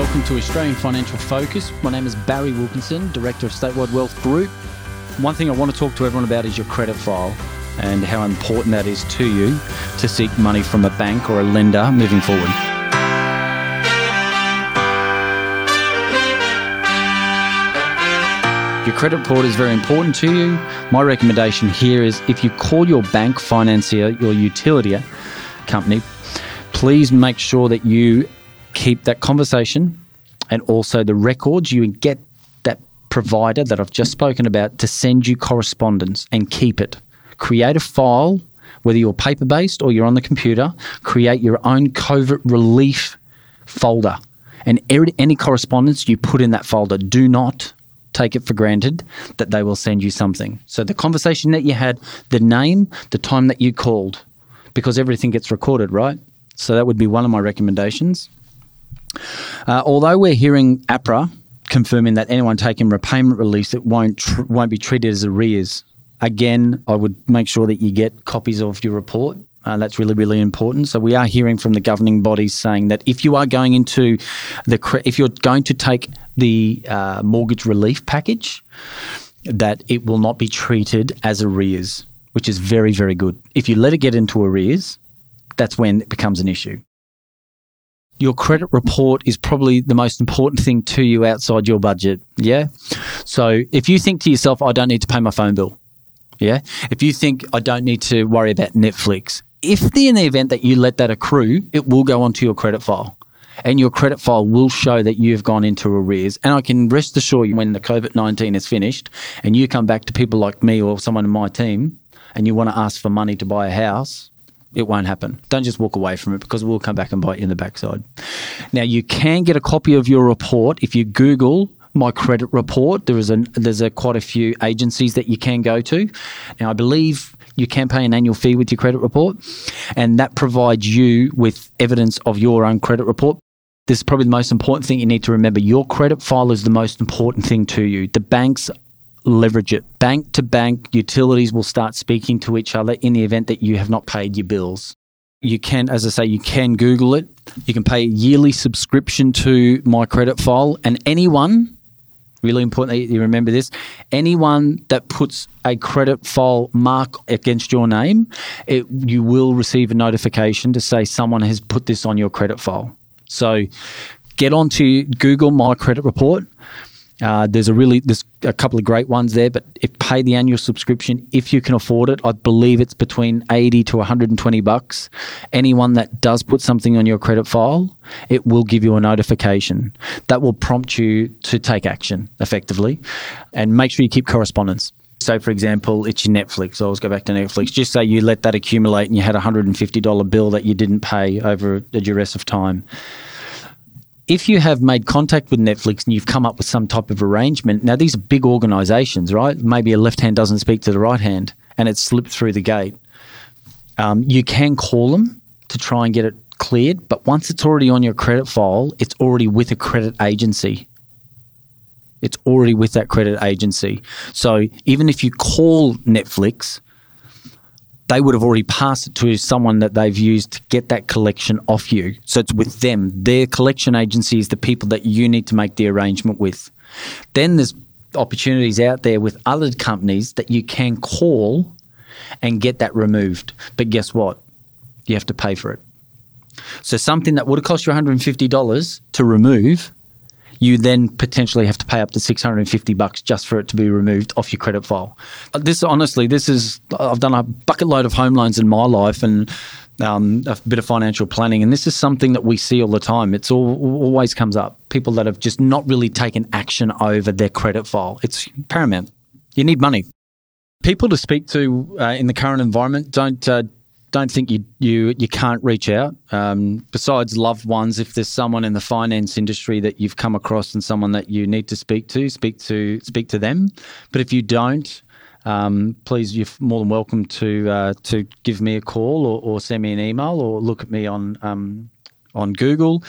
welcome to Australian Financial Focus. My name is Barry Wilkinson, Director of Statewide Wealth Group. One thing I want to talk to everyone about is your credit file and how important that is to you to seek money from a bank or a lender moving forward. Your credit report is very important to you. My recommendation here is if you call your bank, financier, your utility company, please make sure that you keep that conversation and also the records. You get that provider that I've just spoken about to send you correspondence and keep it. Create a file, whether you're paper based or you're on the computer, create your own COVID relief folder. And any correspondence you put in that folder, do not take it for granted that they will send you something. So the conversation that you had, the name, the time that you called, because everything gets recorded, right? So that would be one of my recommendations. Uh, although we're hearing APRA confirming that anyone taking repayment release it won't tr- won't be treated as arrears. Again, I would make sure that you get copies of your report. Uh, that's really, really important. So we are hearing from the governing bodies saying that if you are going into the cre- if you're going to take the uh, mortgage relief package, that it will not be treated as arrears, which is very, very good. If you let it get into arrears, that's when it becomes an issue your credit report is probably the most important thing to you outside your budget. Yeah. So if you think to yourself, I don't need to pay my phone bill. Yeah. If you think I don't need to worry about Netflix, if the, in the event that you let that accrue, it will go onto your credit file. And your credit file will show that you've gone into arrears. And I can rest assure you when the COVID 19 is finished and you come back to people like me or someone in my team and you want to ask for money to buy a house, it won't happen. Don't just walk away from it because it will come back and bite you in the backside. Now you can get a copy of your report if you Google my credit report. There is a there's a quite a few agencies that you can go to. Now I believe you can pay an annual fee with your credit report, and that provides you with evidence of your own credit report. This is probably the most important thing you need to remember. Your credit file is the most important thing to you. The banks leverage it. Bank to bank, utilities will start speaking to each other in the event that you have not paid your bills. You can, as I say, you can Google it. You can pay a yearly subscription to My Credit File, and anyone, really important that you remember this, anyone that puts a credit file mark against your name, it, you will receive a notification to say someone has put this on your credit file. So get onto Google My Credit Report uh, there's a really there's a couple of great ones there, but if pay the annual subscription if you can afford it. I believe it's between 80 to 120 bucks. Anyone that does put something on your credit file, it will give you a notification that will prompt you to take action effectively, and make sure you keep correspondence. So, for example, it's your Netflix. I always go back to Netflix. Just say you let that accumulate and you had a $150 bill that you didn't pay over a duress of time if you have made contact with Netflix and you've come up with some type of arrangement, now these are big organizations, right? Maybe a left hand doesn't speak to the right hand and it's slipped through the gate. Um, you can call them to try and get it cleared, but once it's already on your credit file, it's already with a credit agency. It's already with that credit agency. So even if you call Netflix, they would have already passed it to someone that they've used to get that collection off you. So it's with them. Their collection agency is the people that you need to make the arrangement with. Then there's opportunities out there with other companies that you can call and get that removed. But guess what? You have to pay for it. So something that would have cost you $150 to remove you then potentially have to pay up to 650 bucks just for it to be removed off your credit file. Uh, this honestly, this is I've done a bucket load of home loans in my life and um, a bit of financial planning, and this is something that we see all the time. It's all, always comes up. People that have just not really taken action over their credit file. It's paramount. You need money. People to speak to uh, in the current environment don't uh, don't think you you you can't reach out. Um, besides loved ones, if there's someone in the finance industry that you've come across and someone that you need to speak to, speak to speak to them. But if you don't, um, please, you're more than welcome to uh, to give me a call or, or, send me an email or look at me on um, on Google.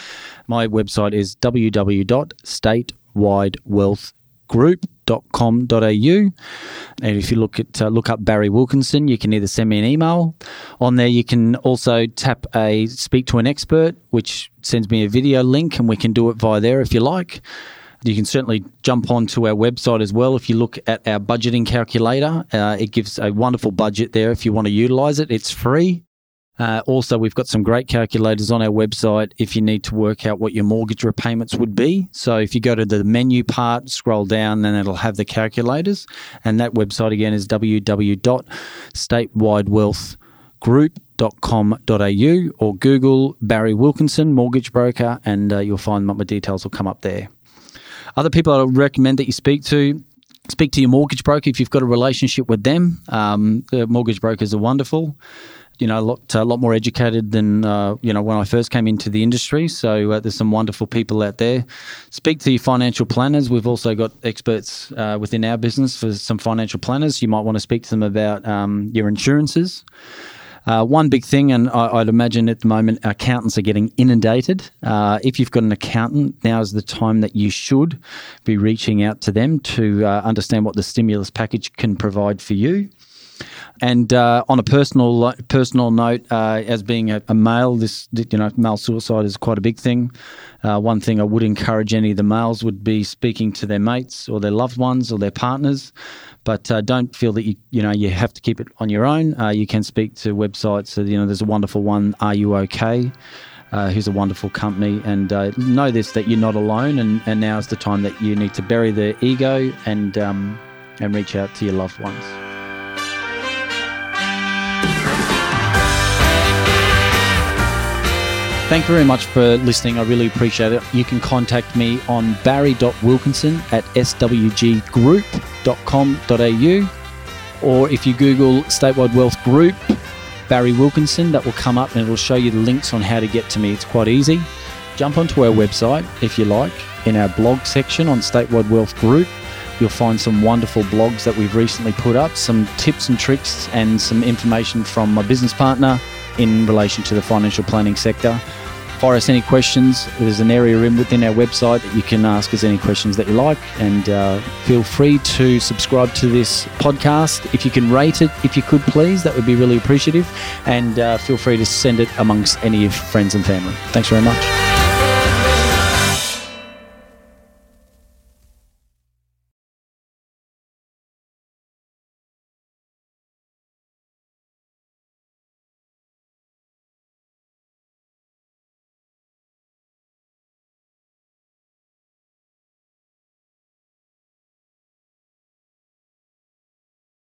My website is www.statewidewealth www.statewidewealthgroup.com.au. And if you look at uh, look up Barry Wilkinson, you can either send me an email. On there, you can also tap a speak to an expert, which sends me a video link, and we can do it via there if you like. You can certainly jump onto our website as well. If you look at our budgeting calculator, uh, it gives a wonderful budget there if you want to utilize it. It's free. Uh, also, we've got some great calculators on our website if you need to work out what your mortgage repayments would be. So, if you go to the menu part, scroll down, then it'll have the calculators. And that website again is www.statewidewealthgroup.com.au or Google Barry Wilkinson, mortgage broker, and uh, you'll find my details will come up there. Other people I recommend that you speak to speak to your mortgage broker if you've got a relationship with them. Um, the mortgage brokers are wonderful you know, a lot, a lot more educated than, uh, you know, when I first came into the industry. So uh, there's some wonderful people out there. Speak to your financial planners. We've also got experts uh, within our business for some financial planners. You might want to speak to them about um, your insurances. Uh, one big thing, and I, would imagine at the moment accountants are getting inundated. Uh, if you've got an accountant, now is the time that you should be reaching out to them to uh, understand what the stimulus package can provide for you. And uh, on a personal personal note, uh, as being a, a, male, this you know male suicide is quite a big thing. Uh, one thing I would encourage any of the males would be speaking to their mates or their loved ones or their partners, but uh, don't feel that you you know you have to keep it on your own. Uh, you can speak to websites. So, you know, there's a wonderful one. R U OK? Uh, who's a wonderful company, and uh, know this that you're not alone, and, and now is the time that you need to bury the ego and um, and reach out to your loved ones. Thank you very much for listening. I really appreciate it. You can contact me on barry.wilkinson at swggroup.com.au or if you Google Statewide Wealth Group, Barry Wilkinson, that will come up and it will show you the links on how to get to me. It's quite easy. Jump onto our website if you like. In our blog section on Statewide Wealth Group, you'll find some wonderful blogs that we've recently put up, some tips and tricks, and some information from my business partner in relation to the financial planning sector fire us any questions. There's an area in within our website that you can ask us any questions that you like, and uh, feel free to subscribe to this podcast. If you can rate it, if you could please, that would be really appreciative, and uh, feel free to send it amongst any of friends and family. Thanks very much.